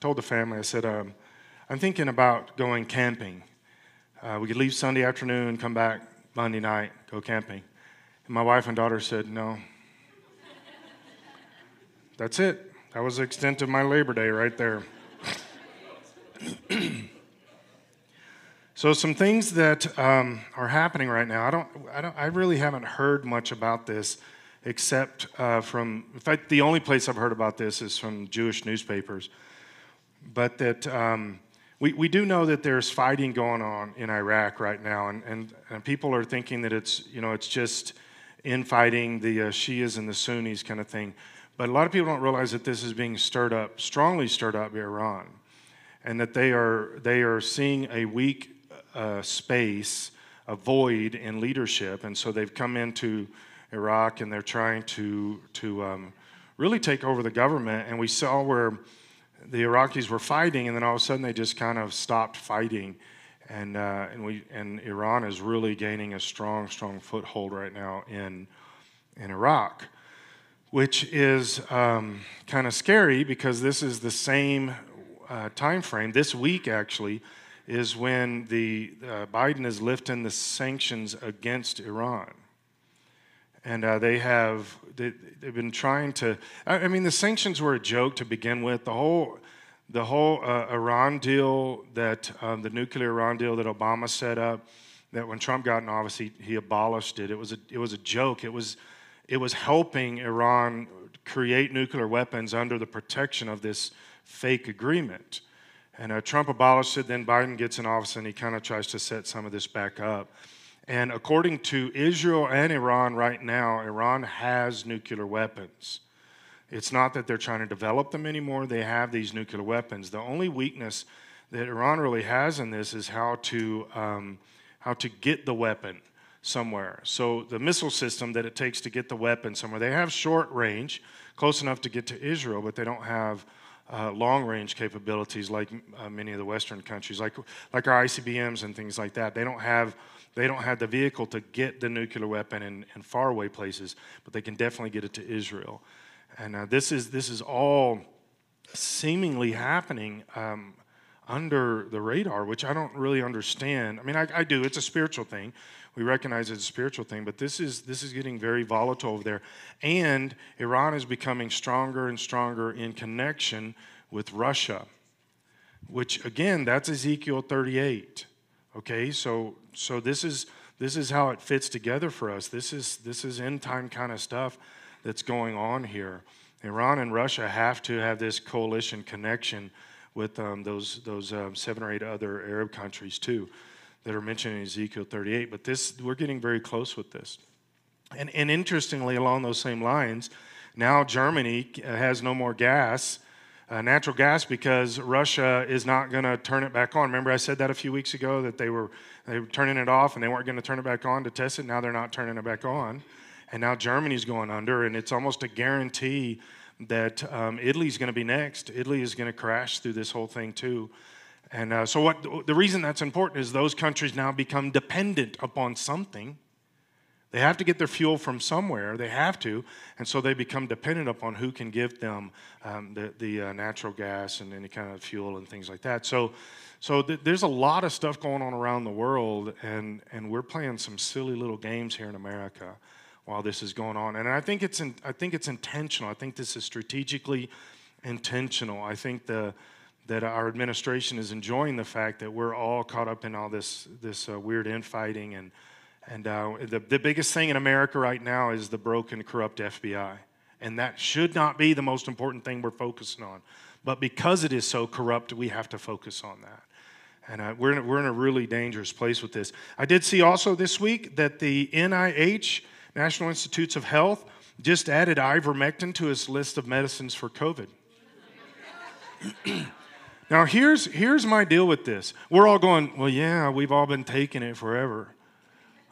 told the family, I said, um, I'm thinking about going camping. Uh, we could leave Sunday afternoon, come back Monday night, go camping. And my wife and daughter said, No. That's it. That was the extent of my Labor Day right there. so, some things that um, are happening right now. I don't, I don't, I really haven't heard much about this, except uh, from. In fact, the only place I've heard about this is from Jewish newspapers. But that um, we, we do know that there's fighting going on in Iraq right now, and, and, and people are thinking that it's you know it's just infighting the uh, Shias and the Sunnis kind of thing. But a lot of people don't realize that this is being stirred up, strongly stirred up by Iran, and that they are they are seeing a weak uh, space, a void in leadership, and so they've come into Iraq and they're trying to to um, really take over the government. And we saw where the Iraqis were fighting, and then all of a sudden they just kind of stopped fighting, and uh, and we and Iran is really gaining a strong, strong foothold right now in in Iraq which is um, kind of scary because this is the same uh, time frame. This week, actually, is when the uh, Biden is lifting the sanctions against Iran, and uh, they have they, have been trying to. I, I, mean, the sanctions were a joke to begin with. The whole the whole uh, Iran deal that um, the nuclear Iran deal that Obama set up. That when Trump got in office, he, he abolished it. It was a it was a joke. It was it was helping Iran create nuclear weapons under the protection of this fake agreement. And uh, Trump abolished it, then Biden gets in office and he kind of tries to set some of this back up. And according to Israel and Iran right now, Iran has nuclear weapons. It's not that they're trying to develop them anymore, they have these nuclear weapons. The only weakness that Iran really has in this is how to, um, how to get the weapon somewhere. So the missile system that it takes to get the weapon somewhere, they have short range, close enough to get to Israel, but they don't have uh, long range capabilities like uh, many of the Western countries, like like our ICBMs and things like that. They don't have they don't have the vehicle to get the nuclear weapon in, in faraway places, but they can definitely get it to Israel. And uh, this is this is all seemingly happening um, under the radar, which I don't really understand. I mean, I, I do. It's a spiritual thing we recognize it's a spiritual thing, but this is this is getting very volatile over there. And Iran is becoming stronger and stronger in connection with Russia, which again, that's Ezekiel 38. Okay, so so this is this is how it fits together for us. This is this is end time kind of stuff that's going on here. Iran and Russia have to have this coalition connection with um, those those um, seven or eight other Arab countries too that are mentioned in Ezekiel 38. But this, we're getting very close with this. And, and interestingly, along those same lines, now Germany has no more gas, uh, natural gas, because Russia is not going to turn it back on. Remember, I said that a few weeks ago that they were they were turning it off and they weren't going to turn it back on to test it. Now they're not turning it back on, and now Germany's going under, and it's almost a guarantee that um, Italy's going to be next. Italy is going to crash through this whole thing too. And uh, so, what the reason that's important is those countries now become dependent upon something. They have to get their fuel from somewhere. They have to, and so they become dependent upon who can give them um, the, the uh, natural gas and any kind of fuel and things like that. So, so th- there's a lot of stuff going on around the world, and and we're playing some silly little games here in America while this is going on. And I think it's in, I think it's intentional. I think this is strategically intentional. I think the that our administration is enjoying the fact that we're all caught up in all this this uh, weird infighting and and uh, the, the biggest thing in America right now is the broken, corrupt FBI. And that should not be the most important thing we're focusing on. But because it is so corrupt, we have to focus on that. And uh, we're, in a, we're in a really dangerous place with this. I did see also this week that the NIH, National Institutes of Health, just added ivermectin to its list of medicines for COVID. Now, here's, here's my deal with this. We're all going, well, yeah, we've all been taking it forever.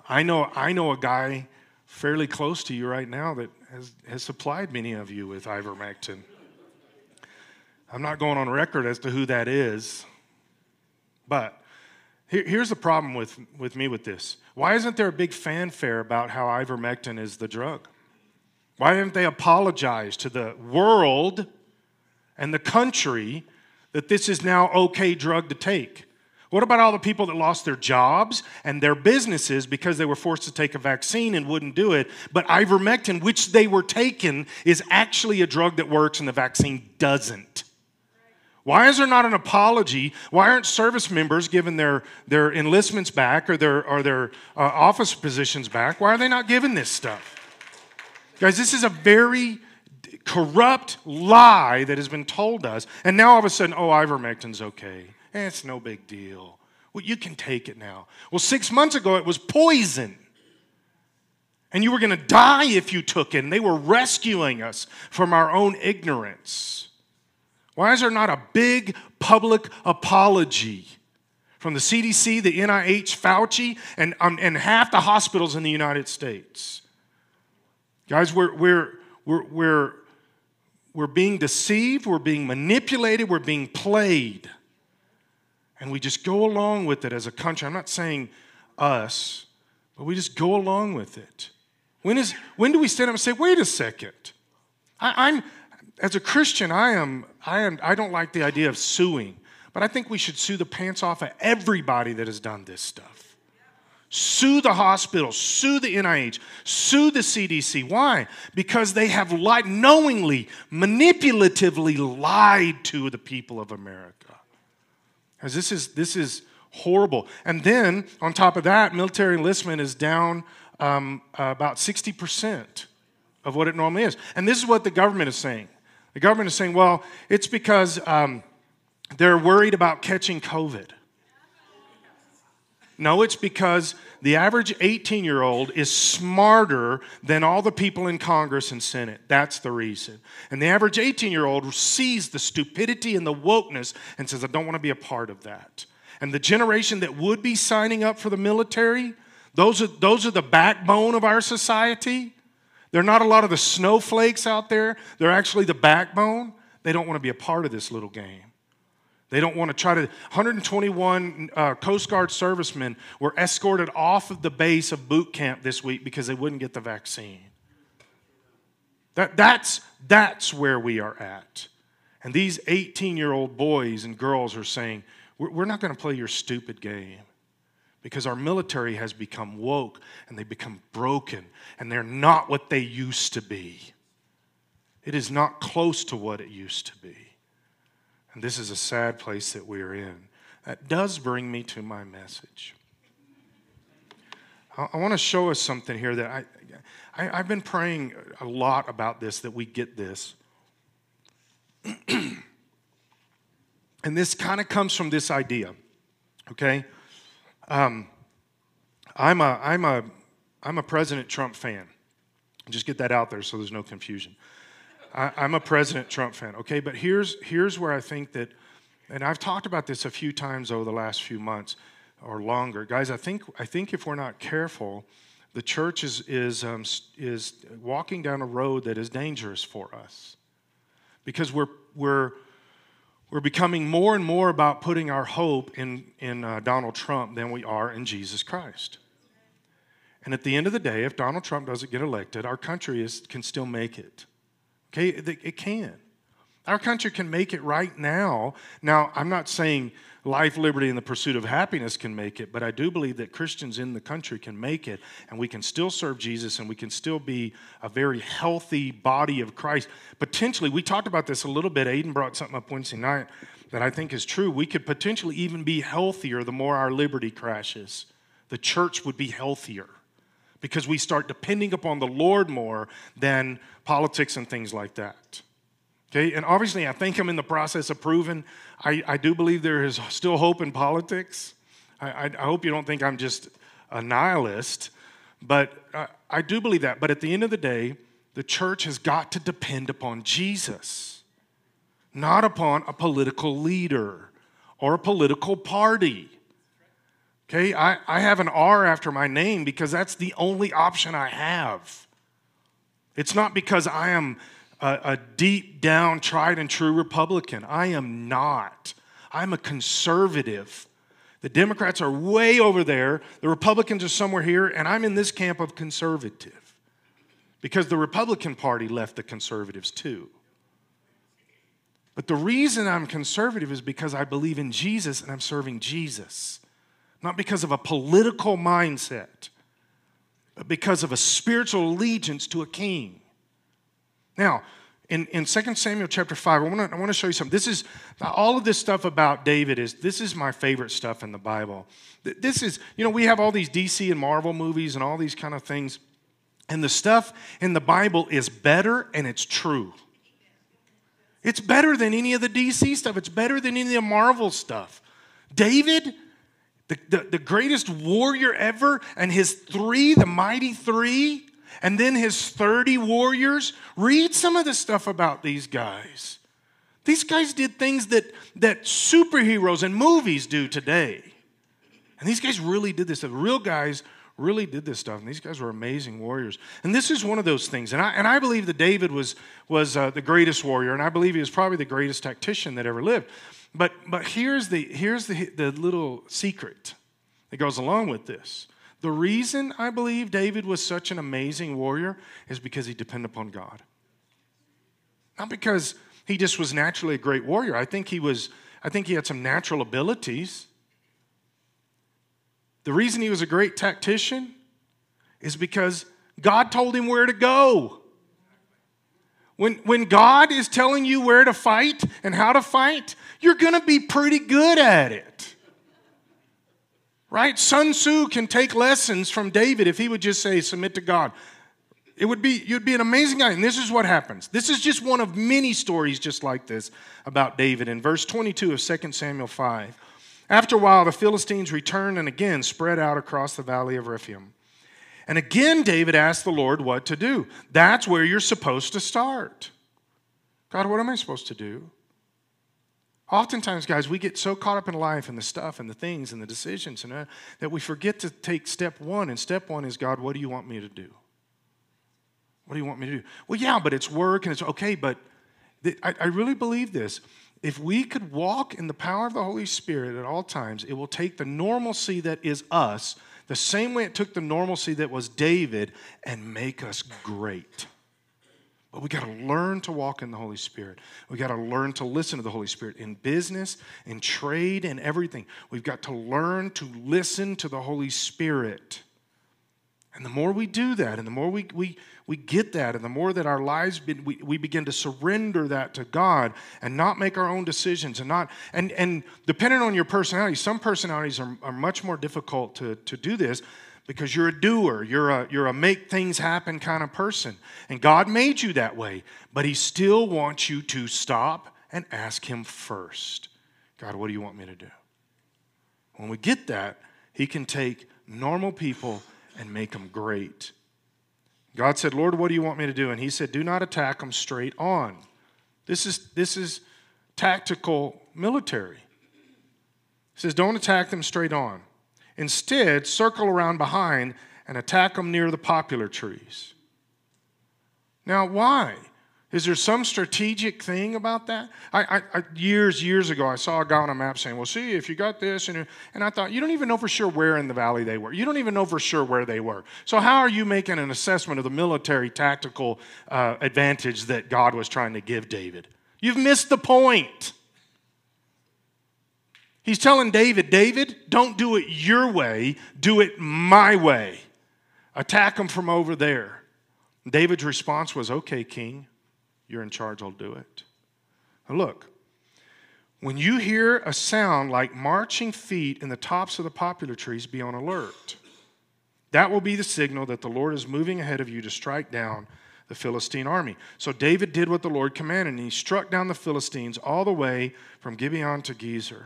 I know, I know a guy fairly close to you right now that has, has supplied many of you with ivermectin. I'm not going on record as to who that is, but here, here's the problem with, with me with this. Why isn't there a big fanfare about how ivermectin is the drug? Why haven't they apologized to the world and the country that this is now okay drug to take? What about all the people that lost their jobs and their businesses because they were forced to take a vaccine and wouldn't do it? But ivermectin, which they were taking, is actually a drug that works and the vaccine doesn't. Why is there not an apology? Why aren't service members given their, their enlistments back or their, or their uh, office positions back? Why are they not given this stuff? Guys, this is a very corrupt lie that has been told us. And now all of a sudden, oh, ivermectin's okay. Eh, it's no big deal. Well, you can take it now. Well, six months ago, it was poison. And you were going to die if you took it. And they were rescuing us from our own ignorance. Why is there not a big public apology from the CDC, the NIH, Fauci, and, um, and half the hospitals in the United States? Guys, we're, we're, we're, we're, we're being deceived, we're being manipulated, we're being played and we just go along with it as a country. I'm not saying us, but we just go along with it. When, is, when do we stand up and say, wait a second? I, I'm, as a Christian, I, am, I, am, I don't like the idea of suing, but I think we should sue the pants off of everybody that has done this stuff. Sue the hospital, sue the NIH, sue the CDC. Why? Because they have lied, knowingly, manipulatively lied to the people of America. Because this is, this is horrible. And then, on top of that, military enlistment is down um, uh, about 60% of what it normally is. And this is what the government is saying. The government is saying, well, it's because um, they're worried about catching COVID. No, it's because the average 18 year old is smarter than all the people in Congress and Senate. That's the reason. And the average 18 year old sees the stupidity and the wokeness and says, I don't want to be a part of that. And the generation that would be signing up for the military, those are, those are the backbone of our society. They're not a lot of the snowflakes out there, they're actually the backbone. They don't want to be a part of this little game. They don't want to try to. 121 uh, Coast Guard servicemen were escorted off of the base of boot camp this week because they wouldn't get the vaccine. That, that's, that's where we are at. And these 18 year old boys and girls are saying, We're, we're not going to play your stupid game because our military has become woke and they become broken and they're not what they used to be. It is not close to what it used to be. And this is a sad place that we're in. That does bring me to my message. I, want to show us something here that I, I, I've been praying a lot about this, that we get this. and this kind of comes from this idea, okay? Um, I'm a, I'm a, I'm a President Trump fan. Just get that out there so there's no confusion. I, am a President Trump fan, okay? But here's, here's where I think that, and I've talked about this a few times over the last few months or longer. Guys, I think, I think if we're not careful, the church is, is, um, is walking down a road that is dangerous for us because we're, we're, we're becoming more and more about putting our hope in, in uh, Donald Trump than we are in Jesus Christ. And at the end of the day, if Donald Trump doesn't get elected, our country is, can still make it. Okay, it can. Our country can make it right now. Now, I'm not saying life, liberty, and the pursuit of happiness can make it, but I do believe that Christians in the country can make it, and we can still serve Jesus, and we can still be a very healthy body of Christ. Potentially, we talked about this a little bit. Aiden brought something up Wednesday night that I think is true. We could potentially even be healthier the more our liberty crashes. The church would be healthier because we start depending upon the Lord more than politics and things like that. Okay, and obviously, I think I'm in the process of proving I, I do believe there is still hope in politics. I, I, I hope you don't think I'm just a nihilist, but I, I do believe that. But at the end of the day, the church has got to depend upon Jesus, not upon a political leader or a political party. Okay, I, I have an R after my name because that's the only option I have. It's not because I am a, a deep down, tried and true Republican. I am not. I'm a conservative. The Democrats are way over there, the Republicans are somewhere here, and I'm in this camp of conservative because the Republican Party left the conservatives too. But the reason I'm conservative is because I believe in Jesus and I'm serving Jesus, not because of a political mindset, but because of a spiritual allegiance to a king. Now, in, in 2 Samuel chapter 5, I want to I wanna show you something. This is all of this stuff about David is this is my favorite stuff in the Bible. This is, you know, we have all these DC and Marvel movies and all these kind of things. And the stuff in the Bible is better and it's true. It's better than any of the DC stuff. It's better than any of the Marvel stuff. David, the, the, the greatest warrior ever, and his three, the mighty three, and then his 30 warriors. Read some of the stuff about these guys. These guys did things that, that superheroes and movies do today. And these guys really did this. The real guys really did this stuff. And these guys were amazing warriors. And this is one of those things. And I, and I believe that David was, was uh, the greatest warrior, and I believe he was probably the greatest tactician that ever lived. But, but here's, the, here's the, the little secret that goes along with this. The reason I believe David was such an amazing warrior is because he depended upon God. Not because he just was naturally a great warrior. I think he was, I think he had some natural abilities. The reason he was a great tactician is because God told him where to go. When, when God is telling you where to fight and how to fight, you're going to be pretty good at it. Right? Sun Tzu can take lessons from David if he would just say, submit to God. It would be, you'd be an amazing guy. And this is what happens. This is just one of many stories just like this about David. In verse 22 of 2 Samuel 5, after a while, the Philistines returned and again spread out across the valley of Rephaim. And again, David asked the Lord what to do. That's where you're supposed to start. God, what am I supposed to do? Oftentimes, guys, we get so caught up in life and the stuff and the things and the decisions and uh, that we forget to take step one. And step one is, God, what do you want me to do? What do you want me to do? Well, yeah, but it's work and it's okay, but th- I, I really believe this if we could walk in the power of the Holy Spirit at all times, it will take the normalcy that is us, the same way it took the normalcy that was David, and make us great. But we got to learn to walk in the Holy Spirit. We got to learn to listen to the Holy Spirit in business, in trade, and everything. We've got to learn to listen to the Holy Spirit. And the more we do that, and the more we, we, we get that, and the more that our lives, be, we, we begin to surrender that to God and not make our own decisions, and not, and, and depending on your personality, some personalities are, are much more difficult to, to do this because you're a doer, you're a, you're a make things happen kind of person. And God made you that way, but He still wants you to stop and ask Him first God, what do you want me to do? When we get that, He can take normal people and make them great. God said, Lord, what do you want me to do? And he said, Do not attack them straight on. This is, this is tactical military. He says, Don't attack them straight on. Instead, circle around behind and attack them near the poplar trees. Now, why? Is there some strategic thing about that? I, I, I, years, years ago, I saw a guy on a map saying, "Well, see, if you got this," and, and I thought, you don't even know for sure where in the valley they were. You don't even know for sure where they were. So how are you making an assessment of the military tactical uh, advantage that God was trying to give David? You've missed the point. He's telling David, David, don't do it your way, do it my way. Attack them from over there. David's response was, Okay, king. You're in charge, I'll do it. Now, look, when you hear a sound like marching feet in the tops of the poplar trees, be on alert. That will be the signal that the Lord is moving ahead of you to strike down the Philistine army. So David did what the Lord commanded, and he struck down the Philistines all the way from Gibeon to Gezer.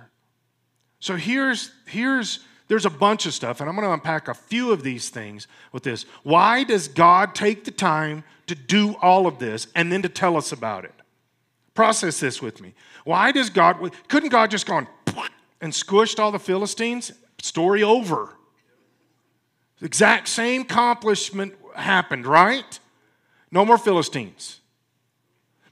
So here's, here's there's a bunch of stuff, and I'm going to unpack a few of these things with this. Why does God take the time to do all of this and then to tell us about it? Process this with me. Why does God, couldn't God just gone and squished all the Philistines? Story over. The exact same accomplishment happened, right? No more Philistines.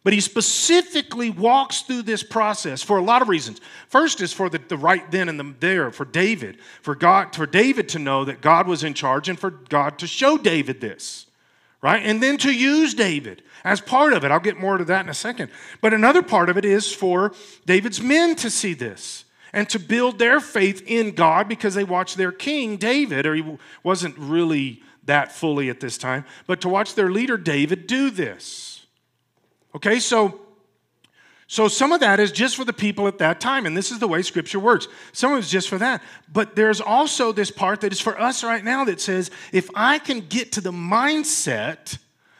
But he specifically walks through this process for a lot of reasons. First is for the, the right then and the there, for David, for God, for David to know that God was in charge and for God to show David this. right? And then to use David as part of it. I'll get more to that in a second. But another part of it is for David's men to see this and to build their faith in God because they watched their king, David, or he wasn't really that fully at this time, but to watch their leader, David, do this. Okay, so. So some of that is just for the people at that time, and this is the way Scripture works. Some of it's just for that. But there's also this part that is for us right now that says, if I can get to the mindset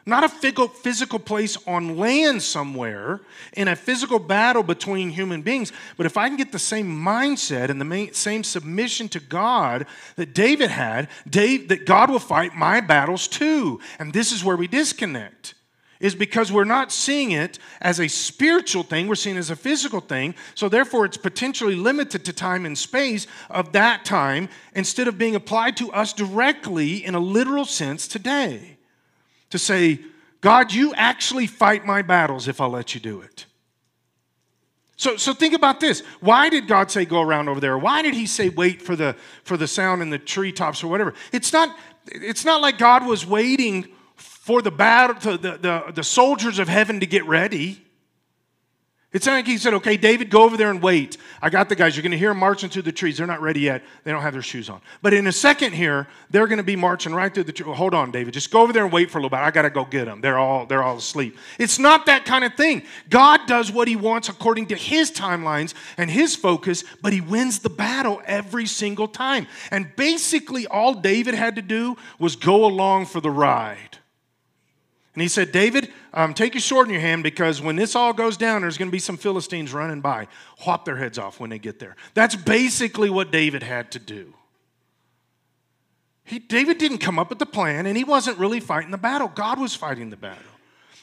not a physical place on land somewhere in a physical battle between human beings, but if I can get the same mindset and the same submission to God that David had, Dave, that God will fight my battles too. And this is where we disconnect. Is because we're not seeing it as a spiritual thing, we're seeing it as a physical thing. So, therefore, it's potentially limited to time and space of that time instead of being applied to us directly in a literal sense today to say, God, you actually fight my battles if I'll let you do it. So, so think about this. Why did God say go around over there? Why did he say wait for the for the sound in the treetops or whatever? It's not it's not like God was waiting for the battle the, the, the soldiers of heaven to get ready. It's like he said, okay, David, go over there and wait. I got the guys. You're going to hear them marching through the trees. They're not ready yet. They don't have their shoes on. But in a second here, they're going to be marching right through the trees. hold on, David. Just go over there and wait for a little bit. I got to go get them. They're all, they're all asleep. It's not that kind of thing. God does what he wants according to his timelines and his focus, but he wins the battle every single time. And basically, all David had to do was go along for the ride. And he said, David, um, take your sword in your hand because when this all goes down, there's going to be some Philistines running by. Whop their heads off when they get there. That's basically what David had to do. He, David didn't come up with the plan, and he wasn't really fighting the battle. God was fighting the battle.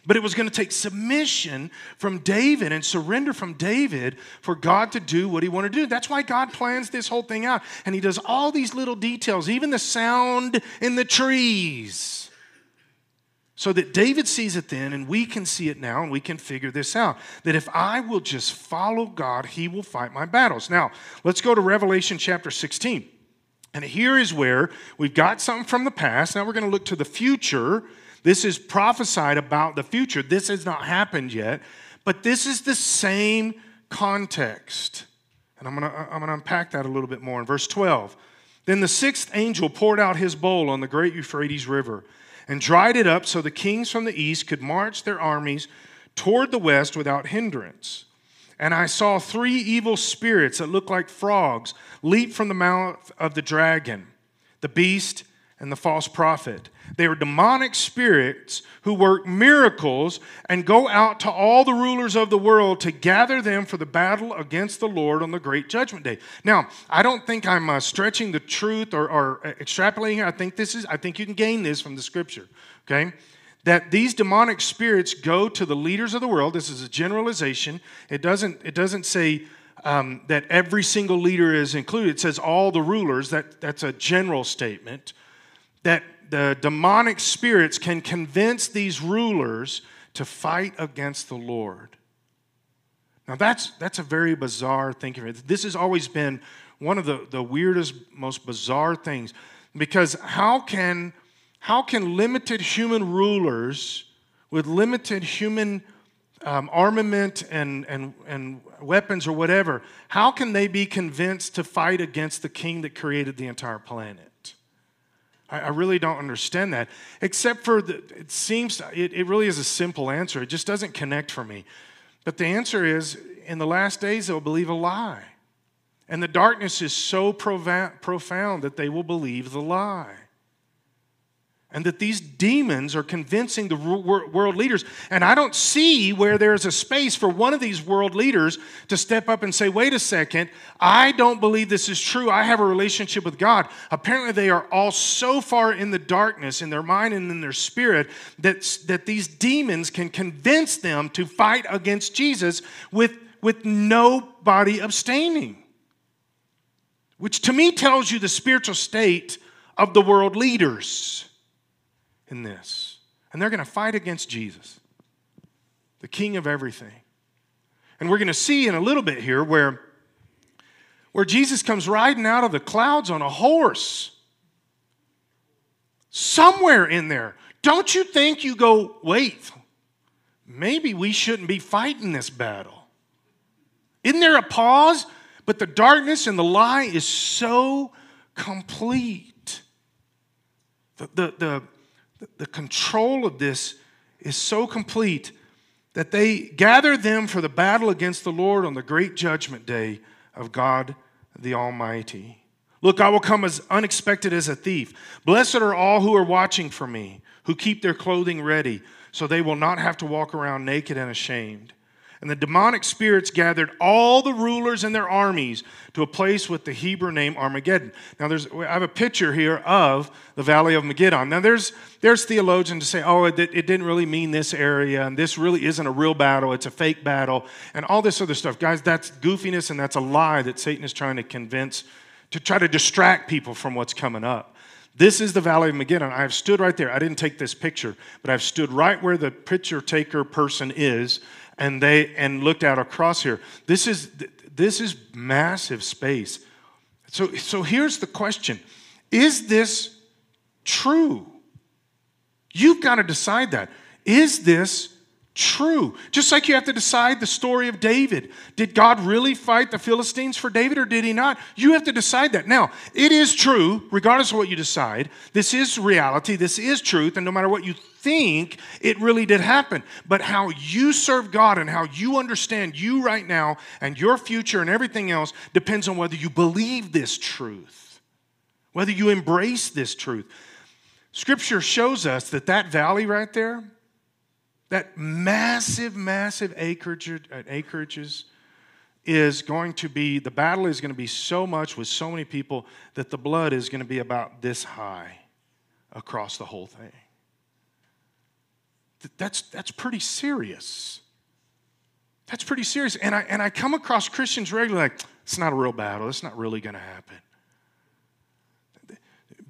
But it was going to take submission from David and surrender from David for God to do what he wanted to do. That's why God plans this whole thing out. And he does all these little details, even the sound in the trees so that David sees it then, and we can see it now, and we can figure this out. That if I will just follow God, He will fight my battles. Now, let's go to Revelation chapter 16. And here is where we've got something from the past. Now we're going to look to the future. This is prophesied about the future. This has not happened yet, but this is the same context. And I'm going to, uh, I'm going to unpack that a little bit more in verse 12. Then the sixth angel poured out his bowl on the great Euphrates River and dried it up so the kings from the east could march their armies toward the west without hindrance. And I saw three evil spirits that looked like frogs leap from the mouth of the dragon, the beast, and the false prophet. They are demonic spirits who work miracles and go out to all the rulers of the world to gather them for the battle against the Lord on the great judgment day. Now, I don't think I'm uh, stretching the truth or, or extrapolating here. I think this is, I think you can gain this from the scripture, okay? That these demonic spirits go to the leaders of the world. This is a generalization. It doesn't, it doesn't say um, that every single leader is included. It says all the rulers. That, that's a general statement. That the demonic spirits can convince these rulers to fight against the Lord. Now, that's, that's a very bizarre thinking. This has always been one of the, the weirdest, most bizarre things because how can, how can limited human rulers with limited human um, armament and, and, and weapons or whatever, how can they be convinced to fight against the king that created the entire planet? I, I really don't understand that, except for the, it seems it, it really is a simple answer. It just doesn't connect for me. But the answer is in the last days, they'll believe a lie. And the darkness is so profound that they will believe the lie and that these demons are convincing the world leaders. And I don't see where there's a space for one of these world leaders to step up and say, wait a second, I don't believe this is true. I have a relationship with God. Apparently, they are all so far in the darkness in their mind and in their spirit that, that these demons can convince them to fight against Jesus with, with nobody abstaining. Which to me tells you the spiritual state of the world leaders in this. And they're going to fight against Jesus, the king of everything. And we're going to see in a little bit here where, where Jesus comes riding out of the clouds on a horse. Somewhere in there. don't you think you go, wait, maybe we shouldn't be fighting this battle? Isn't there a pause? But the darkness and the lie is so complete. The, the, the, the control of this is so complete that they gather them for the battle against the Lord on the great judgment day of God the Almighty. Look, I will come as unexpected as a thief. Blessed are all who are watching for me, who keep their clothing ready, so they will not have to walk around naked and ashamed. And the demonic spirits gathered all the rulers and their armies to a place with the Hebrew name Armageddon. Now, there's, I have a picture here of the Valley of Megiddon. Now, there's, there's theologians to say, oh, it, it didn't really mean this area, and this really isn't a real battle, it's a fake battle, and all this other stuff. Guys, that's goofiness and that's a lie that Satan is trying to convince, to try to distract people from what's coming up. This is the Valley of Megiddon. I have stood right there. I didn't take this picture, but I've stood right where the picture taker person is and they and looked out across here. This is this is massive space. So so here's the question. Is this true? You've got to decide that. Is this true. Just like you have to decide the story of David. Did God really fight the Philistines for David or did he not? You have to decide that. Now, it is true, regardless of what you decide. This is reality, this is truth, and no matter what you think, it really did happen. But how you serve God and how you understand you right now and your future and everything else depends on whether you believe this truth, whether you embrace this truth. Scripture shows us that that valley right there, that massive, massive acreage, uh, acreages is going to be, the battle is going to be so much with so many people that the blood is going to be about this high across the whole thing. That's, that's pretty serious. That's pretty serious. And I, and I come across Christians regularly like, it's not a real battle. It's not really going to happen.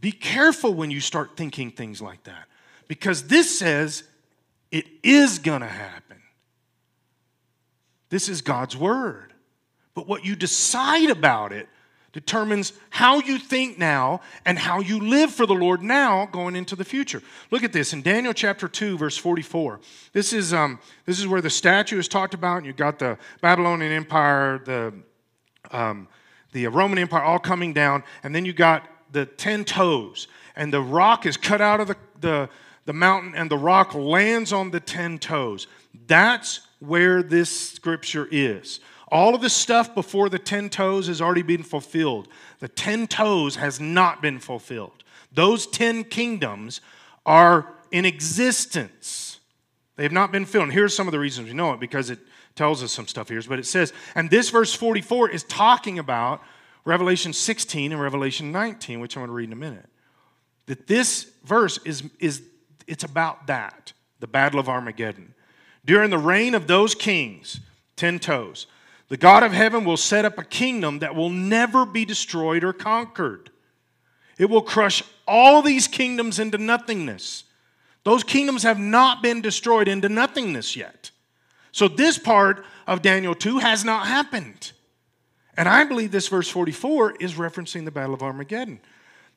Be careful when you start thinking things like that because this says it is going to happen. This is God's word. But what you decide about it determines how you think now and how you live for the Lord now going into the future. Look at this in Daniel chapter 2, verse 44. This is, um, this is where the statue is talked about, and you've got the Babylonian Empire, the, um, the Roman Empire all coming down, and then you've got the 10 toes, and the rock is cut out of the, the the mountain and the rock lands on the 10 toes. That's where this scripture is. All of the stuff before the 10 toes has already been fulfilled. The 10 toes has not been fulfilled. Those 10 kingdoms are in existence. They have not been filled. And here's some of the reasons we know it because it tells us some stuff here. But it says, and this verse 44 is talking about Revelation 16 and Revelation 19, which I'm going to read in a minute. That this verse is, is it's about that, the Battle of Armageddon. During the reign of those kings, 10 toes, the God of heaven will set up a kingdom that will never be destroyed or conquered. It will crush all these kingdoms into nothingness. Those kingdoms have not been destroyed into nothingness yet. So, this part of Daniel 2 has not happened. And I believe this verse 44 is referencing the Battle of Armageddon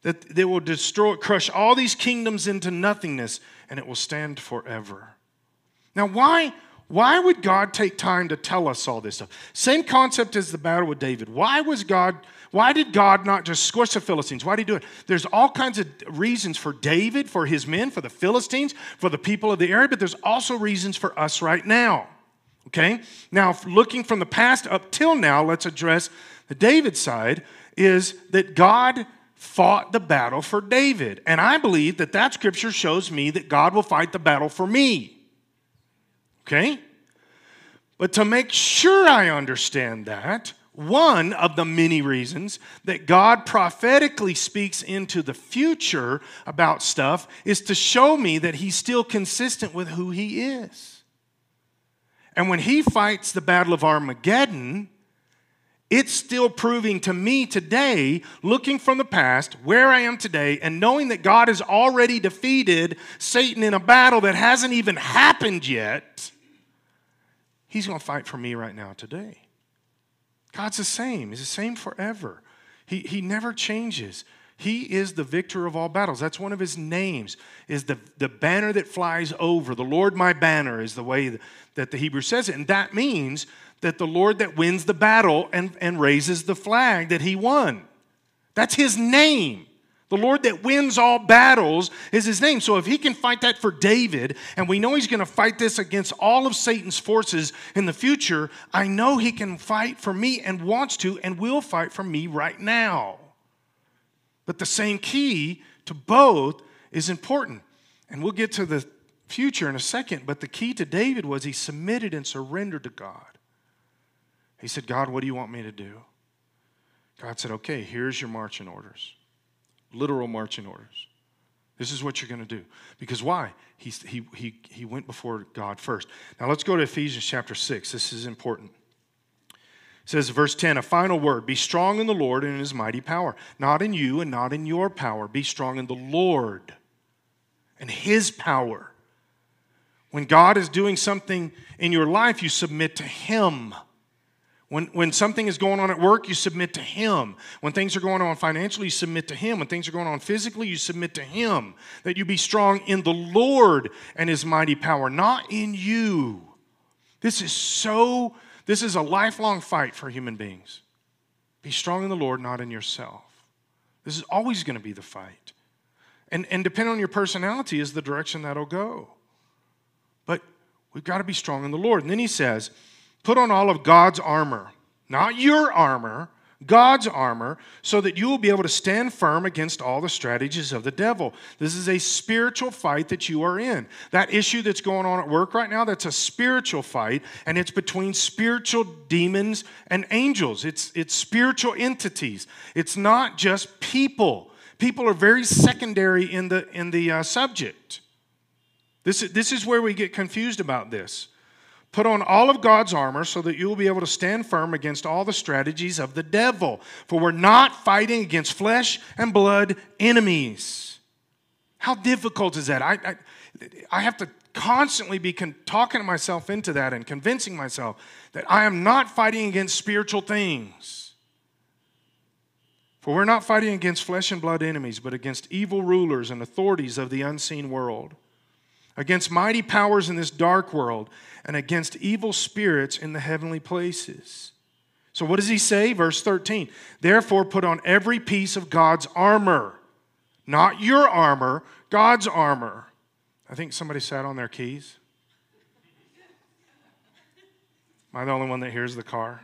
that they will destroy, crush all these kingdoms into nothingness, and it will stand forever. Now, why, why would God take time to tell us all this stuff? Same concept as the battle with David. Why was God, why did God not just squish the Philistines? Why did he do it? There's all kinds of reasons for David, for his men, for the Philistines, for the people of the area, but there's also reasons for us right now. Okay? Now, looking from the past up till now, let's address the David side, is that God fought the battle for David. And I believe that that scripture shows me that God will fight the battle for me. Okay? But to make sure I understand that, one of the many reasons that God prophetically speaks into the future about stuff is to show me that He's still consistent with who He is. And when He fights the battle of Armageddon, it's still proving to me today, looking from the past, where I am today, and knowing that God has already defeated Satan in a battle that hasn't even happened yet, He's going to fight for me right now today. God's the same, He's the same forever. He, he never changes. He is the victor of all battles. That's one of his names, is the, the banner that flies over. The Lord my banner is the way that the Hebrew says it. And that means that the Lord that wins the battle and, and raises the flag that he won. That's his name. The Lord that wins all battles is his name. So if he can fight that for David, and we know he's going to fight this against all of Satan's forces in the future, I know he can fight for me and wants to and will fight for me right now. But the same key to both is important. And we'll get to the future in a second. But the key to David was he submitted and surrendered to God. He said, God, what do you want me to do? God said, okay, here's your marching orders literal marching orders. This is what you're going to do. Because why? He, he, he, he went before God first. Now let's go to Ephesians chapter 6. This is important. Says, verse 10, a final word Be strong in the Lord and in his mighty power. Not in you and not in your power. Be strong in the Lord and his power. When God is doing something in your life, you submit to him. When, when something is going on at work, you submit to Him. When things are going on financially, you submit to Him. When things are going on physically, you submit to Him. That you be strong in the Lord and His mighty power, not in you. This is so, this is a lifelong fight for human beings. Be strong in the Lord, not in yourself. This is always going to be the fight. And, and depending on your personality, is the direction that'll go. But we've got to be strong in the Lord. And then He says, Put on all of God's armor, not your armor, God's armor, so that you will be able to stand firm against all the strategies of the devil. This is a spiritual fight that you are in. That issue that's going on at work right now, that's a spiritual fight, and it's between spiritual demons and angels. It's, it's spiritual entities. It's not just people. People are very secondary in the, in the uh, subject. This, this is where we get confused about this. Put on all of God's armor so that you will be able to stand firm against all the strategies of the devil. For we're not fighting against flesh and blood enemies. How difficult is that? I, I, I have to constantly be con- talking myself into that and convincing myself that I am not fighting against spiritual things. For we're not fighting against flesh and blood enemies, but against evil rulers and authorities of the unseen world, against mighty powers in this dark world and against evil spirits in the heavenly places. So, what does he say? Verse 13. Therefore, put on every piece of God's armor, not your armor, God's armor. I think somebody sat on their keys. Am I the only one that hears the car?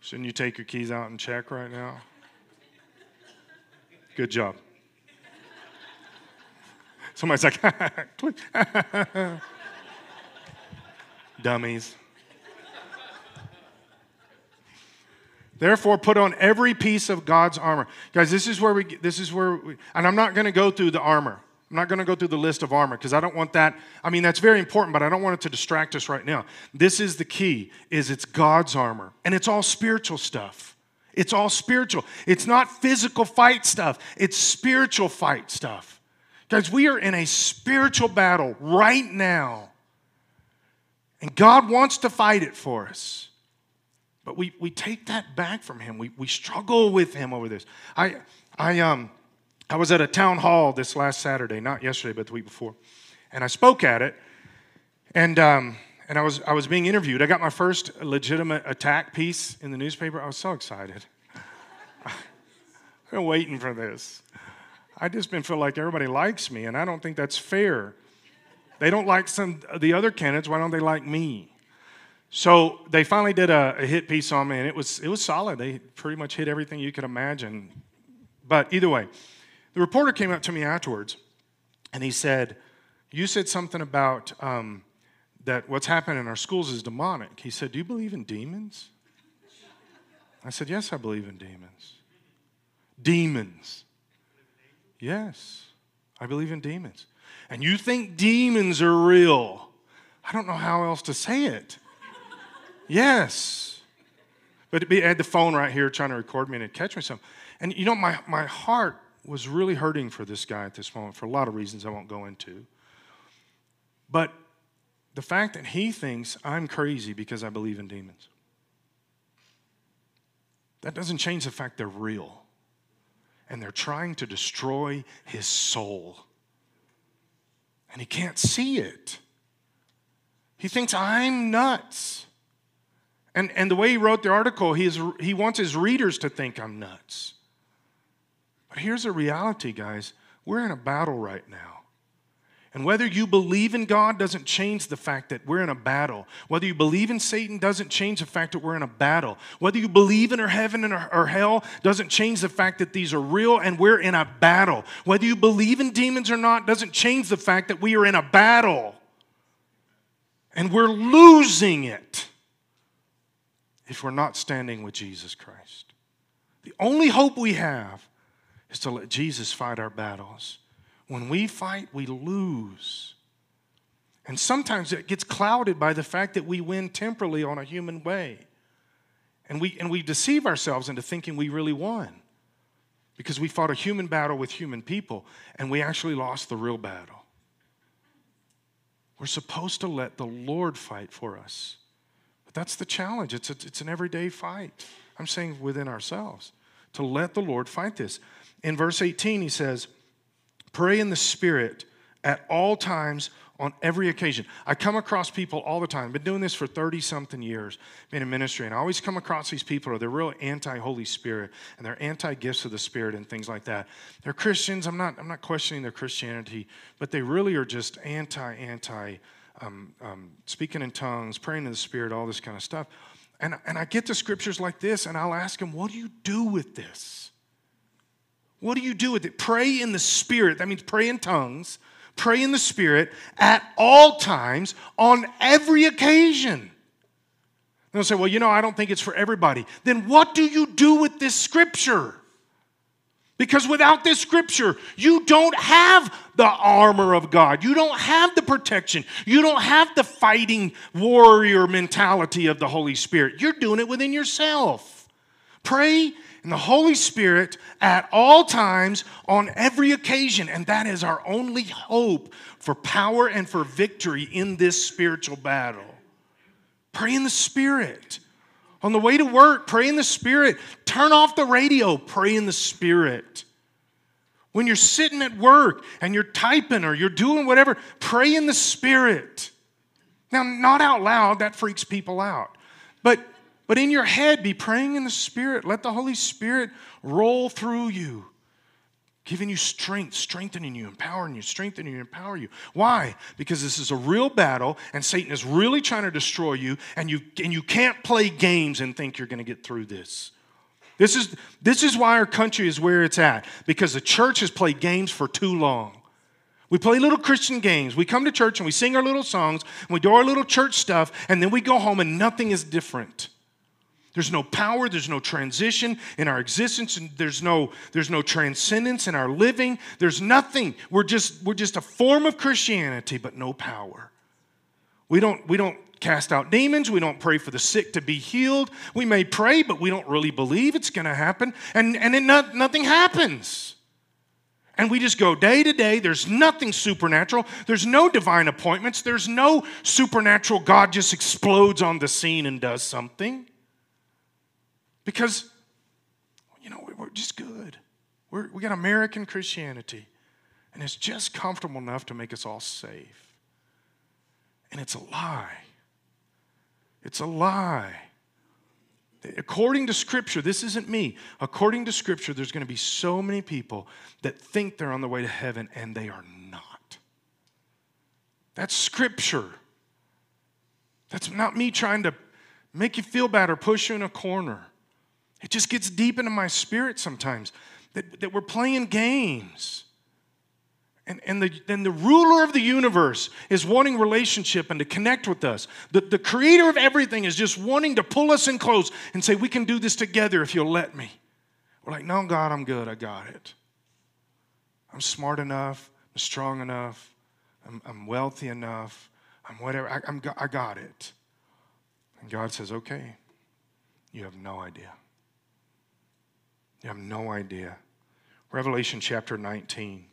Shouldn't you take your keys out and check right now? Good job. Somebody's like, dummies. Therefore, put on every piece of God's armor. Guys, this is where we, this is where we, and I'm not going to go through the armor. I'm not going to go through the list of armor because I don't want that. I mean, that's very important, but I don't want it to distract us right now. This is the key, is it's God's armor. And it's all spiritual stuff. It's all spiritual. It's not physical fight stuff. It's spiritual fight stuff. Guys, we are in a spiritual battle right now. And God wants to fight it for us. But we, we take that back from Him. We, we struggle with Him over this. I, I, um, I was at a town hall this last Saturday, not yesterday, but the week before. And I spoke at it. And, um, and I, was, I was being interviewed. I got my first legitimate attack piece in the newspaper. I was so excited. I've been waiting for this. I just been feel like everybody likes me, and I don't think that's fair. They don't like some the other candidates. Why don't they like me? So they finally did a, a, hit piece on me, and it was it was solid. They pretty much hit everything you could imagine. But either way, the reporter came up to me afterwards, and he said, "You said something about um, that what's happening in our schools is demonic." He said, "Do you believe in demons?" I said, "Yes, I believe in demons." Demons. Yes, I believe in demons. And you think demons are real. I don't know how else to say it. yes. But I had the phone right here trying to record me and catch me some. And you know, my, my heart was really hurting for this guy at this moment for a lot of reasons I won't go into. But the fact that he thinks I'm crazy because I believe in demons. that doesn't change the fact they're real. And they're trying to destroy his soul. And he can't see it. He thinks I'm nuts. And, and the way he wrote the article, he, is, he wants his readers to think I'm nuts. But here's the reality, guys we're in a battle right now. And whether you believe in God doesn't change the fact that we're in a battle. Whether you believe in Satan doesn't change the fact that we're in a battle. Whether you believe in or heaven or, or hell doesn't change the fact that these are real and we're in a battle. Whether you believe in demons or not doesn't change the fact that we are in a battle. And we're losing it if we're not standing with Jesus Christ. The only hope we have is to let Jesus fight our battles. When we fight, we lose. And sometimes it gets clouded by the fact that we win temporally on a human way. And we, and we deceive ourselves into thinking we really won because we fought a human battle with human people and we actually lost the real battle. We're supposed to let the Lord fight for us. But that's the challenge. It's, a, it's an everyday fight. I'm saying within ourselves to let the Lord fight this. In verse 18, he says, Pray in the Spirit at all times on every occasion. I come across people all the time. Been doing this for 30 something years, been in ministry, and I always come across these people are they're real anti Holy Spirit and they're anti gifts of the Spirit and things like that. They're Christians. I'm not, I'm not questioning their Christianity, but they really are just anti, anti um, um, speaking in tongues, praying in the Spirit, all this kind of stuff. And, and I get to scriptures like this and I'll ask them, What do you do with this? What do you do with it? Pray in the Spirit. That means pray in tongues. Pray in the Spirit at all times, on every occasion. They'll say, Well, you know, I don't think it's for everybody. Then what do you do with this scripture? Because without this scripture, you don't have the armor of God. You don't have the protection. You don't have the fighting warrior mentality of the Holy Spirit. You're doing it within yourself. Pray and the Holy Spirit at all times on every occasion. And that is our only hope for power and for victory in this spiritual battle. Pray in the Spirit. On the way to work, pray in the Spirit. Turn off the radio, pray in the Spirit. When you're sitting at work and you're typing or you're doing whatever, pray in the Spirit. Now, not out loud, that freaks people out. But but in your head, be praying in the Spirit. Let the Holy Spirit roll through you, giving you strength, strengthening you, empowering you, strengthening you, empowering you. Why? Because this is a real battle, and Satan is really trying to destroy you, and you, and you can't play games and think you're going to get through this. This is, this is why our country is where it's at, because the church has played games for too long. We play little Christian games. We come to church and we sing our little songs, and we do our little church stuff, and then we go home and nothing is different. There's no power, there's no transition in our existence, and there's no, there's no transcendence in our living. There's nothing. We're just, we're just a form of Christianity, but no power. We don't, we don't cast out demons. We don't pray for the sick to be healed. We may pray, but we don't really believe it's going to happen. And, and it not, nothing happens. And we just go day to day. There's nothing supernatural. There's no divine appointments. There's no supernatural God just explodes on the scene and does something. Because, you know, we're just good. We're, we got American Christianity, and it's just comfortable enough to make us all safe. And it's a lie. It's a lie. According to Scripture, this isn't me. According to Scripture, there's going to be so many people that think they're on the way to heaven, and they are not. That's Scripture. That's not me trying to make you feel bad or push you in a corner. It just gets deep into my spirit sometimes that, that we're playing games. And, and, the, and the ruler of the universe is wanting relationship and to connect with us. The, the creator of everything is just wanting to pull us in close and say, We can do this together if you'll let me. We're like, No, God, I'm good. I got it. I'm smart enough. I'm strong enough. I'm, I'm wealthy enough. I'm whatever. I, I'm, I got it. And God says, Okay, you have no idea. You have no idea. Revelation chapter 19.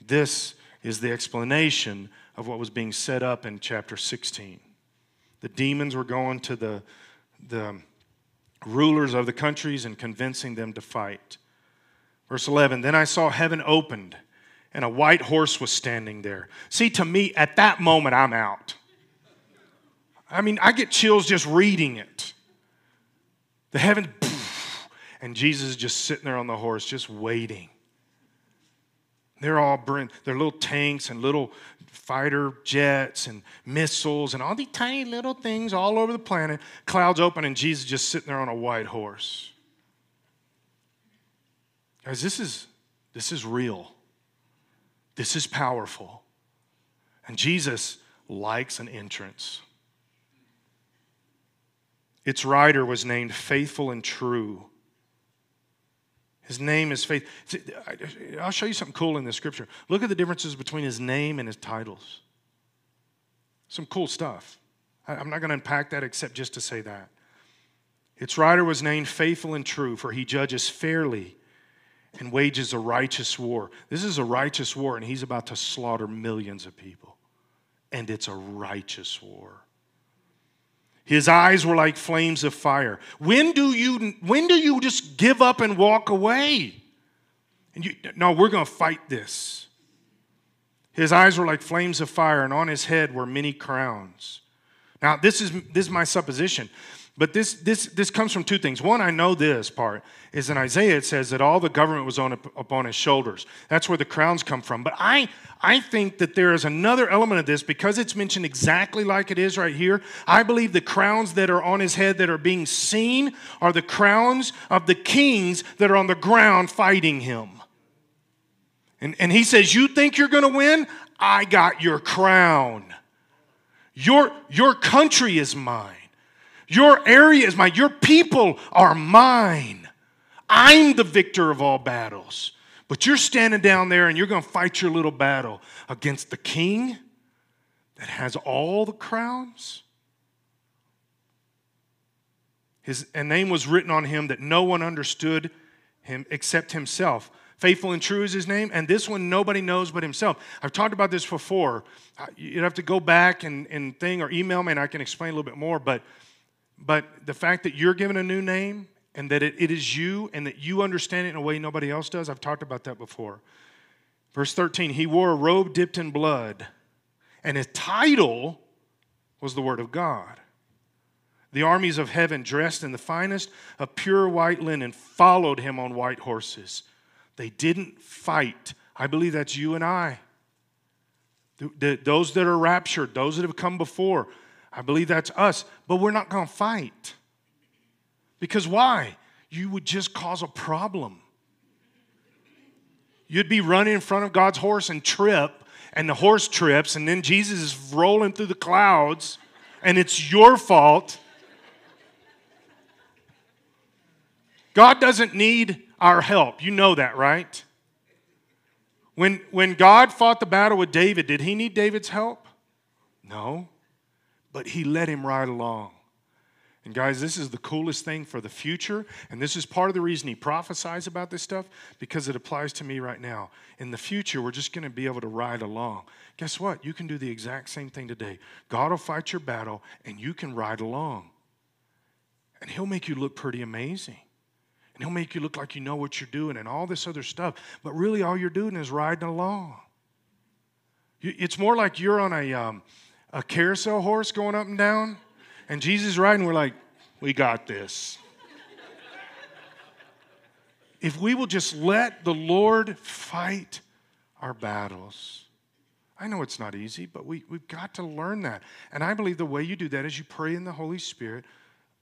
This is the explanation of what was being set up in chapter 16. The demons were going to the, the rulers of the countries and convincing them to fight. Verse 11 Then I saw heaven opened, and a white horse was standing there. See, to me, at that moment, I'm out. I mean, I get chills just reading it. The heaven, and Jesus is just sitting there on the horse, just waiting. They're all bring their little tanks and little fighter jets and missiles and all these tiny little things all over the planet. Clouds open and Jesus just sitting there on a white horse. Guys, this is this is real. This is powerful. And Jesus likes an entrance. Its rider was named Faithful and True. His name is Faith. I'll show you something cool in the scripture. Look at the differences between his name and his titles. Some cool stuff. I'm not going to unpack that except just to say that. Its rider was named Faithful and True, for he judges fairly and wages a righteous war. This is a righteous war, and he's about to slaughter millions of people. And it's a righteous war. His eyes were like flames of fire. When do you, when do you just give up and walk away? And you, no, we're going to fight this. His eyes were like flames of fire, and on his head were many crowns. Now, this is, this is my supposition. But this, this, this comes from two things. One, I know this part is in Isaiah, it says that all the government was on, upon his shoulders. That's where the crowns come from. But I, I think that there is another element of this because it's mentioned exactly like it is right here. I believe the crowns that are on his head that are being seen are the crowns of the kings that are on the ground fighting him. And, and he says, You think you're going to win? I got your crown. Your, your country is mine. Your area is mine. Your people are mine. I'm the victor of all battles. But you're standing down there and you're going to fight your little battle against the king that has all the crowns. His name was written on him that no one understood him except himself. Faithful and true is his name, and this one nobody knows but himself. I've talked about this before. You'd have to go back and, and thing or email me and I can explain a little bit more, but but the fact that you're given a new name and that it, it is you and that you understand it in a way nobody else does, I've talked about that before. Verse 13, he wore a robe dipped in blood, and his title was the Word of God. The armies of heaven, dressed in the finest of pure white linen, followed him on white horses. They didn't fight. I believe that's you and I. The, the, those that are raptured, those that have come before, I believe that's us, but we're not going to fight. Because why? You would just cause a problem. You'd be running in front of God's horse and trip, and the horse trips, and then Jesus is rolling through the clouds, and it's your fault. God doesn't need our help. You know that, right? When, when God fought the battle with David, did he need David's help? No but he let him ride along. And guys, this is the coolest thing for the future. And this is part of the reason he prophesies about this stuff because it applies to me right now. In the future, we're just going to be able to ride along. Guess what? You can do the exact same thing today. God will fight your battle and you can ride along. And he'll make you look pretty amazing. And he'll make you look like you know what you're doing and all this other stuff. But really, all you're doing is riding along. It's more like you're on a. Um, a carousel horse going up and down, and Jesus riding, we're like, we got this. if we will just let the Lord fight our battles. I know it's not easy, but we, we've got to learn that. And I believe the way you do that is you pray in the Holy Spirit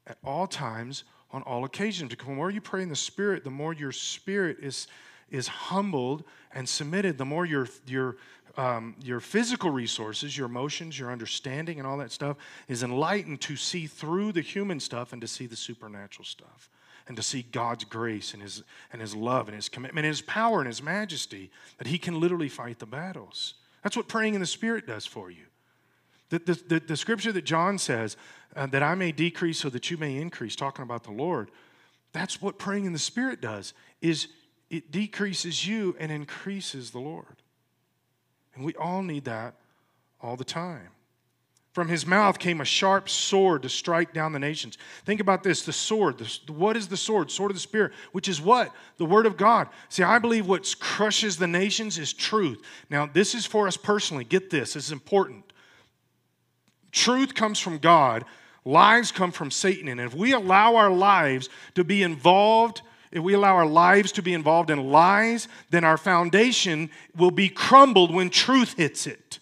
at all times, on all occasions. Because the more you pray in the Spirit, the more your spirit is, is humbled and submitted, the more your, your, um, your physical resources, your emotions, your understanding, and all that stuff is enlightened to see through the human stuff and to see the supernatural stuff and to see God's grace and his, and his love and his commitment and his power and his majesty that he can literally fight the battles. That's what praying in the Spirit does for you. The, the, the, the scripture that John says, uh, that I may decrease so that you may increase, talking about the Lord, that's what praying in the Spirit does, is it decreases you and increases the Lord. And we all need that all the time. From his mouth came a sharp sword to strike down the nations. Think about this the sword. The, what is the sword? Sword of the Spirit, which is what? The Word of God. See, I believe what crushes the nations is truth. Now, this is for us personally. Get this, is important. Truth comes from God, lies come from Satan. And if we allow our lives to be involved, if we allow our lives to be involved in lies, then our foundation will be crumbled when truth hits it.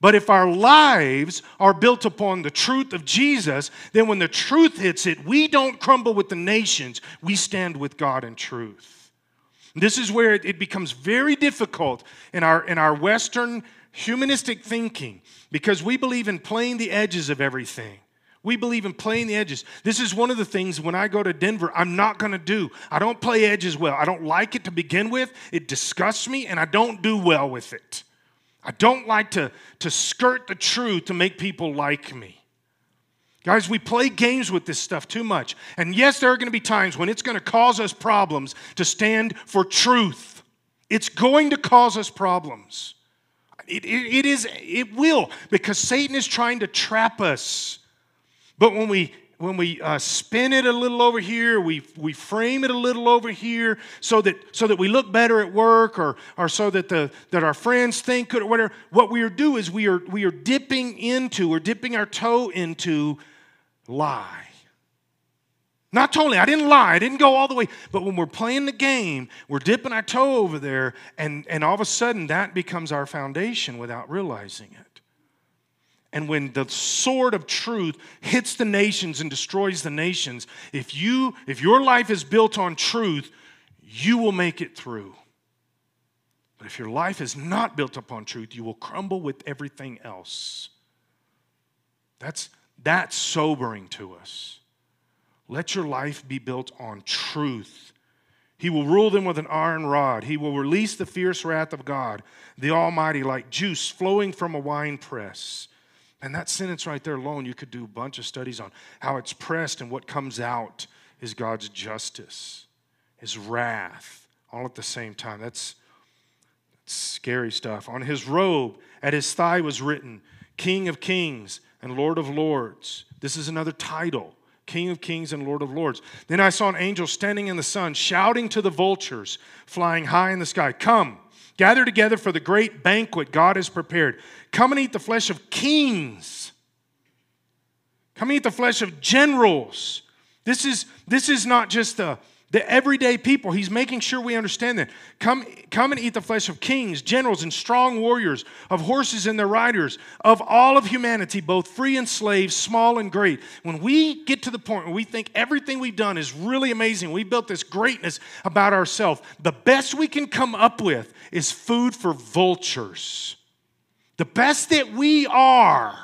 But if our lives are built upon the truth of Jesus, then when the truth hits it, we don't crumble with the nations, we stand with God in truth. This is where it becomes very difficult in our, in our Western humanistic thinking because we believe in playing the edges of everything. We believe in playing the edges. This is one of the things when I go to Denver, I'm not going to do. I don't play edges well. I don't like it to begin with. It disgusts me, and I don't do well with it. I don't like to, to skirt the truth to make people like me. Guys, we play games with this stuff too much. And yes, there are going to be times when it's going to cause us problems to stand for truth. It's going to cause us problems. It, it, it is, it will, because Satan is trying to trap us. But when we when we uh, spin it a little over here, we, we frame it a little over here so that, so that we look better at work or, or so that, the, that our friends think or whatever. What we are doing is we are, we are dipping into or dipping our toe into lie. Not totally, I didn't lie, I didn't go all the way. But when we're playing the game, we're dipping our toe over there, and, and all of a sudden that becomes our foundation without realizing it. And when the sword of truth hits the nations and destroys the nations, if you if your life is built on truth, you will make it through. But if your life is not built upon truth, you will crumble with everything else. That's that's sobering to us. Let your life be built on truth. He will rule them with an iron rod. He will release the fierce wrath of God, the Almighty, like juice flowing from a wine press. And that sentence right there alone, you could do a bunch of studies on how it's pressed and what comes out is God's justice, his wrath, all at the same time. That's, that's scary stuff. On his robe, at his thigh was written, King of Kings and Lord of Lords. This is another title. King of kings and Lord of lords. Then I saw an angel standing in the sun, shouting to the vultures flying high in the sky Come, gather together for the great banquet God has prepared. Come and eat the flesh of kings. Come eat the flesh of generals. This is, this is not just the, the everyday people. He's making sure we understand that. Come, come and eat the flesh of kings, generals, and strong warriors, of horses and their riders, of all of humanity, both free and slaves, small and great. When we get to the point where we think everything we've done is really amazing, we built this greatness about ourselves, the best we can come up with is food for vultures. The best that we are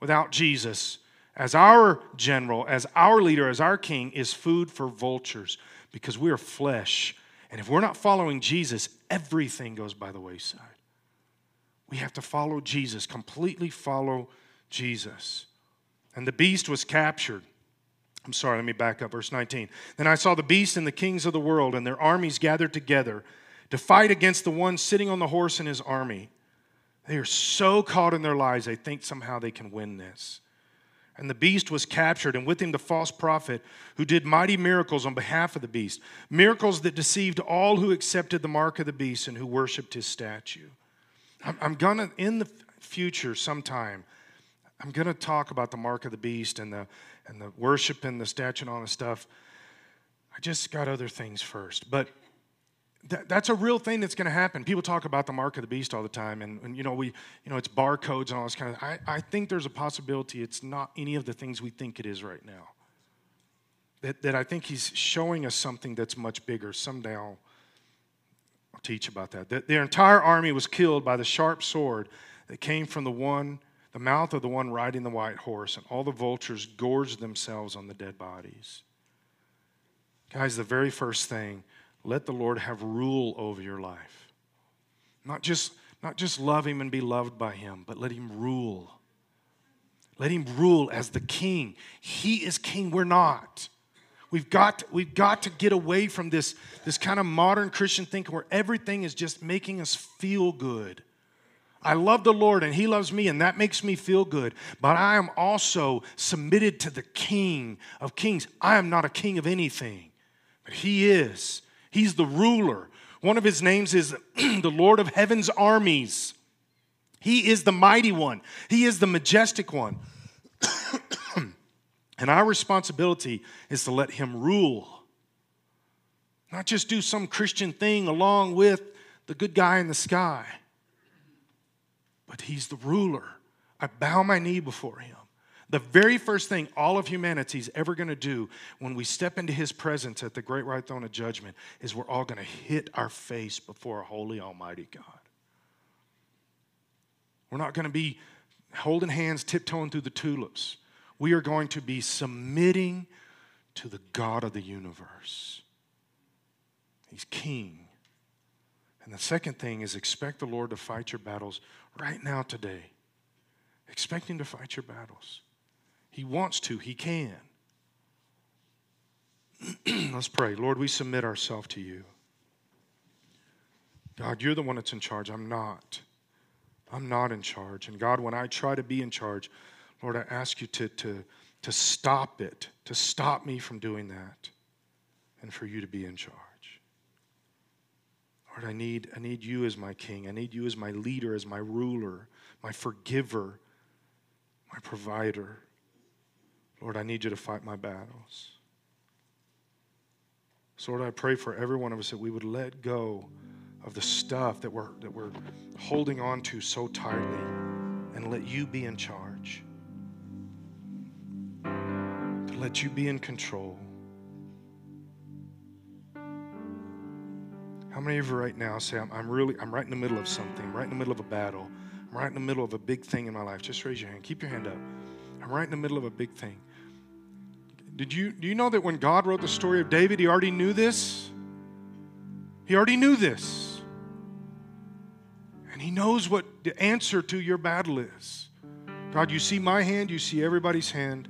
without Jesus as our general, as our leader, as our king is food for vultures because we are flesh. And if we're not following Jesus, everything goes by the wayside. We have to follow Jesus, completely follow Jesus. And the beast was captured. I'm sorry, let me back up. Verse 19. Then I saw the beast and the kings of the world and their armies gathered together to fight against the one sitting on the horse and his army. They are so caught in their lies, they think somehow they can win this. And the beast was captured, and with him the false prophet who did mighty miracles on behalf of the beast, miracles that deceived all who accepted the mark of the beast and who worshiped his statue. I'm, going to, in the future, sometime, I'm going to talk about the mark of the beast and the, and the worship and the statue and all this stuff. I just got other things first. But that, that's a real thing that's going to happen. People talk about the mark of the beast all the time, and, and, you know we, you know, it's barcodes and all this kind of. I, I think there's a possibility it's not any of the things we think it is right now. That, that I think he's showing us something that's much bigger. Someday I'll, I'll teach about that. That their entire army was killed by the sharp sword that came from the one, the mouth of the one riding the white horse, and all the vultures gorged themselves on the dead bodies. Guys, the very first thing let the Lord have rule over your life. Not just, not just love Him and be loved by Him, but let Him rule. Let Him rule as the King. He is King, we're not. We've got, we've got to get away from this, this kind of modern Christian thinking where everything is just making us feel good. I love the Lord and He loves me, and that makes me feel good. But I am also submitted to the King of Kings. I am not a king of anything, but He is. He's the ruler. One of His names is the Lord of Heaven's armies. He is the mighty one, He is the majestic one. and our responsibility is to let Him rule, not just do some Christian thing along with the good guy in the sky but he's the ruler. I bow my knee before him. The very first thing all of humanity is ever going to do when we step into his presence at the great white throne of judgment is we're all going to hit our face before a holy, almighty God. We're not going to be holding hands, tiptoeing through the tulips. We are going to be submitting to the God of the universe. He's king. And the second thing is expect the Lord to fight your battles right now, today. Expect Him to fight your battles. He wants to, He can. Let's pray. Lord, we submit ourselves to you. God, you're the one that's in charge. I'm not. I'm not in charge. And God, when I try to be in charge, Lord, I ask you to, to, to stop it, to stop me from doing that, and for you to be in charge. Lord, I need, I need you as my king. I need you as my leader, as my ruler, my forgiver, my provider. Lord, I need you to fight my battles. So, Lord, I pray for every one of us that we would let go of the stuff that we're, that we're holding on to so tightly and let you be in charge. To let you be in control. How many of you right now say, I'm, I'm, really, I'm right in the middle of something, right in the middle of a battle, I'm right in the middle of a big thing in my life? Just raise your hand. Keep your hand up. I'm right in the middle of a big thing. Did you, do you know that when God wrote the story of David, he already knew this? He already knew this. And he knows what the answer to your battle is. God, you see my hand, you see everybody's hand.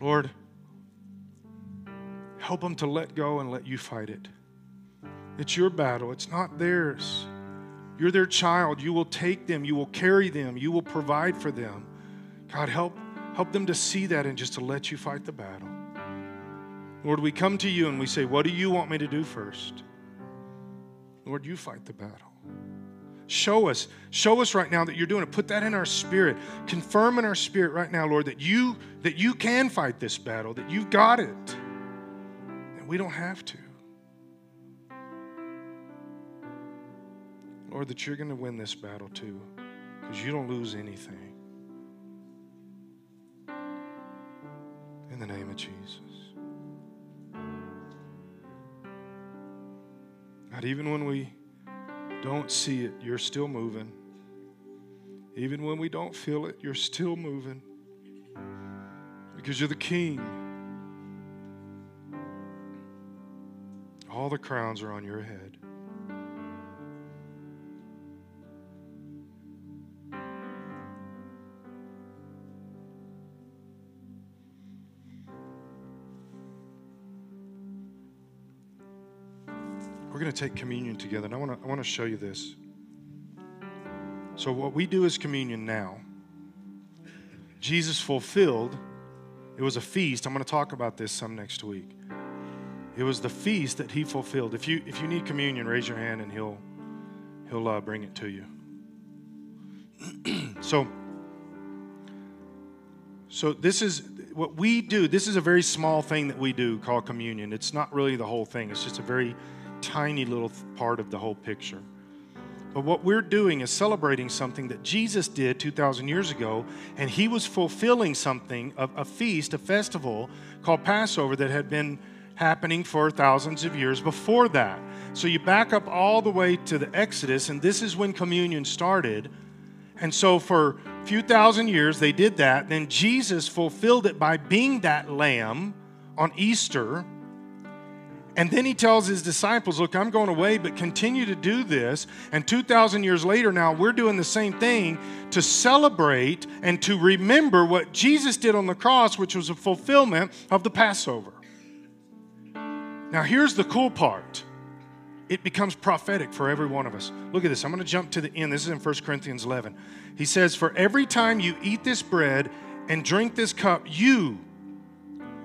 Lord, help them to let go and let you fight it. It's your battle, it's not theirs. You're their child. You will take them, you will carry them, you will provide for them. God, help, help them to see that and just to let you fight the battle. Lord, we come to you and we say, What do you want me to do first? Lord, you fight the battle. Show us, show us right now that you're doing it. Put that in our spirit. Confirm in our spirit right now, Lord, that you that you can fight this battle, that you've got it. And we don't have to. Lord, that you're going to win this battle too, because you don't lose anything. In the name of Jesus. God, even when we don't see it, you're still moving. Even when we don't feel it, you're still moving. Because you're the king. All the crowns are on your head. Going to take communion together, and I want to I want to show you this. So what we do is communion now. Jesus fulfilled. It was a feast. I'm going to talk about this some next week. It was the feast that he fulfilled. If you if you need communion, raise your hand and he'll he'll uh, bring it to you. so so this is what we do. This is a very small thing that we do called communion. It's not really the whole thing. It's just a very tiny little part of the whole picture. But what we're doing is celebrating something that Jesus did 2,000 years ago, and he was fulfilling something, a, a feast, a festival called Passover that had been happening for thousands of years before that. So you back up all the way to the Exodus, and this is when communion started. And so for a few thousand years, they did that. Then Jesus fulfilled it by being that lamb on Easter and then he tells his disciples, Look, I'm going away, but continue to do this. And 2,000 years later, now we're doing the same thing to celebrate and to remember what Jesus did on the cross, which was a fulfillment of the Passover. Now, here's the cool part it becomes prophetic for every one of us. Look at this. I'm going to jump to the end. This is in 1 Corinthians 11. He says, For every time you eat this bread and drink this cup, you,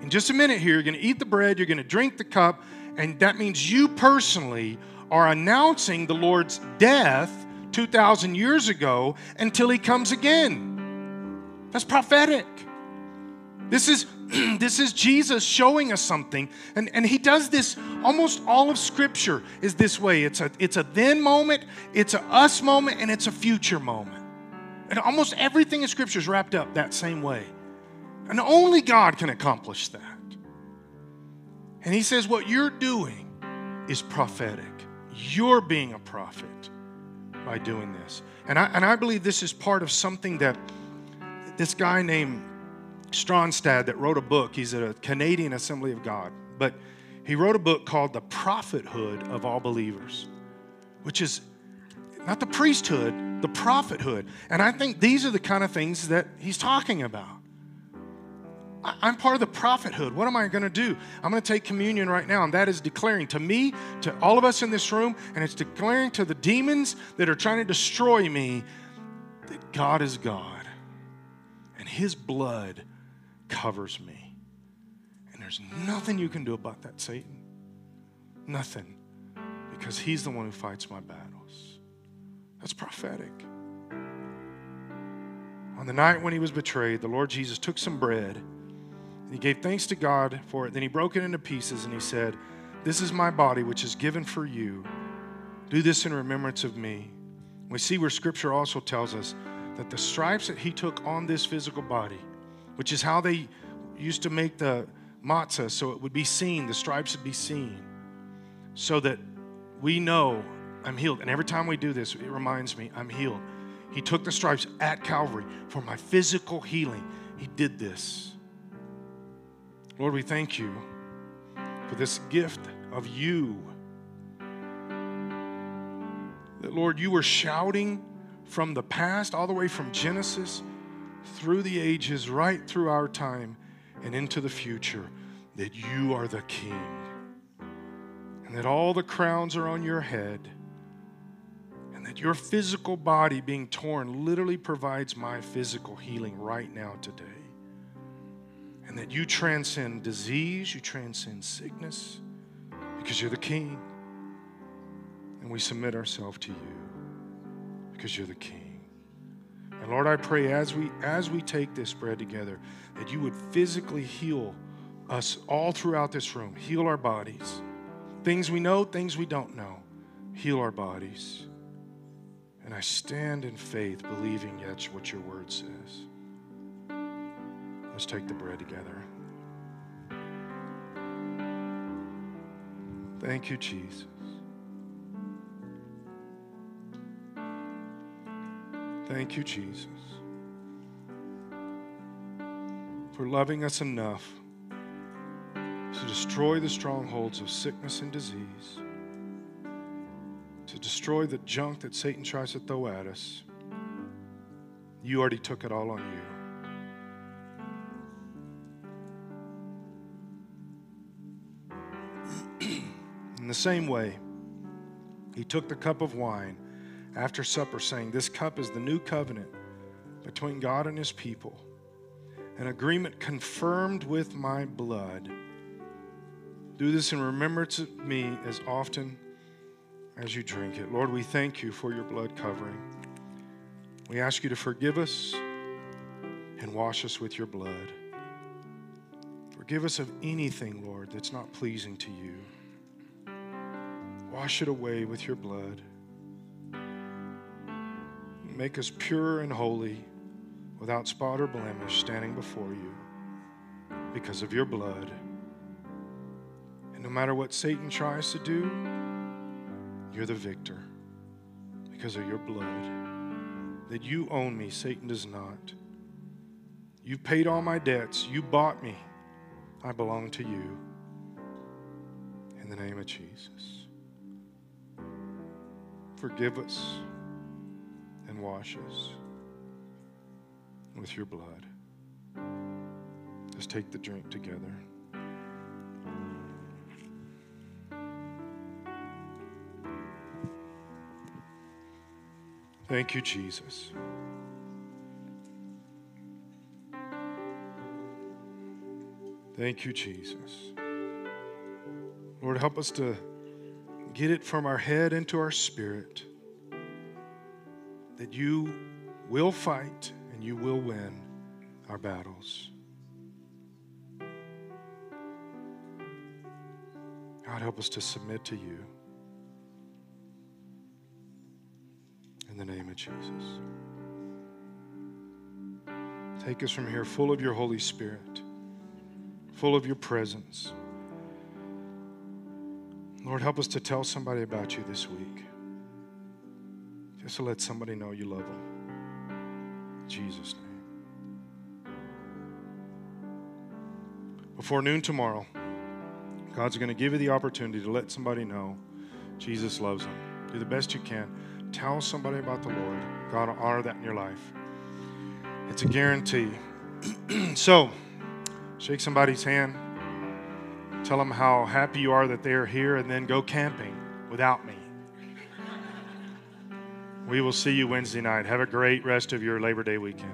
in just a minute here, you're going to eat the bread, you're going to drink the cup, and that means you personally are announcing the Lord's death 2,000 years ago until he comes again. That's prophetic. This is, this is Jesus showing us something. And, and he does this almost all of Scripture is this way it's a, it's a then moment, it's a us moment, and it's a future moment. And almost everything in Scripture is wrapped up that same way. And only God can accomplish that. And he says, What you're doing is prophetic. You're being a prophet by doing this. And I, and I believe this is part of something that this guy named Stronstad that wrote a book, he's at a Canadian Assembly of God, but he wrote a book called The Prophethood of All Believers, which is not the priesthood, the prophethood. And I think these are the kind of things that he's talking about. I'm part of the prophethood. What am I going to do? I'm going to take communion right now, and that is declaring to me, to all of us in this room, and it's declaring to the demons that are trying to destroy me that God is God, and His blood covers me. And there's nothing you can do about that, Satan. Nothing. Because He's the one who fights my battles. That's prophetic. On the night when He was betrayed, the Lord Jesus took some bread. He gave thanks to God for it. Then he broke it into pieces and he said, This is my body, which is given for you. Do this in remembrance of me. We see where scripture also tells us that the stripes that he took on this physical body, which is how they used to make the matzah so it would be seen, the stripes would be seen, so that we know I'm healed. And every time we do this, it reminds me I'm healed. He took the stripes at Calvary for my physical healing. He did this. Lord, we thank you for this gift of you. That, Lord, you were shouting from the past, all the way from Genesis through the ages, right through our time and into the future, that you are the King. And that all the crowns are on your head. And that your physical body being torn literally provides my physical healing right now today and that you transcend disease, you transcend sickness, because you're the King. And we submit ourselves to you because you're the King. And Lord, I pray as we as we take this bread together, that you would physically heal us all throughout this room, heal our bodies. Things we know, things we don't know. Heal our bodies. And I stand in faith, believing that's what your word says. Let's take the bread together. Thank you, Jesus. Thank you, Jesus, for loving us enough to destroy the strongholds of sickness and disease, to destroy the junk that Satan tries to throw at us. You already took it all on you. Same way, he took the cup of wine after supper, saying, This cup is the new covenant between God and his people, an agreement confirmed with my blood. Do this in remembrance of me as often as you drink it. Lord, we thank you for your blood covering. We ask you to forgive us and wash us with your blood. Forgive us of anything, Lord, that's not pleasing to you. Wash it away with your blood. Make us pure and holy, without spot or blemish, standing before you because of your blood. And no matter what Satan tries to do, you're the victor because of your blood. That you own me, Satan does not. You paid all my debts, you bought me. I belong to you. In the name of Jesus. Forgive us and wash us with your blood. Let's take the drink together. Thank you, Jesus. Thank you, Jesus. Lord, help us to get it from our head into our spirit that you will fight and you will win our battles. God, help us to submit to you. In the name of Jesus. Take us from here full of your Holy Spirit, full of your presence. Lord, help us to tell somebody about you this week. Just to let somebody know you love them. In Jesus' name. Before noon tomorrow, God's going to give you the opportunity to let somebody know Jesus loves them. Do the best you can. Tell somebody about the Lord. God will honor that in your life. It's a guarantee. so, shake somebody's hand. Tell them how happy you are that they are here, and then go camping without me. We will see you Wednesday night. Have a great rest of your Labor Day weekend.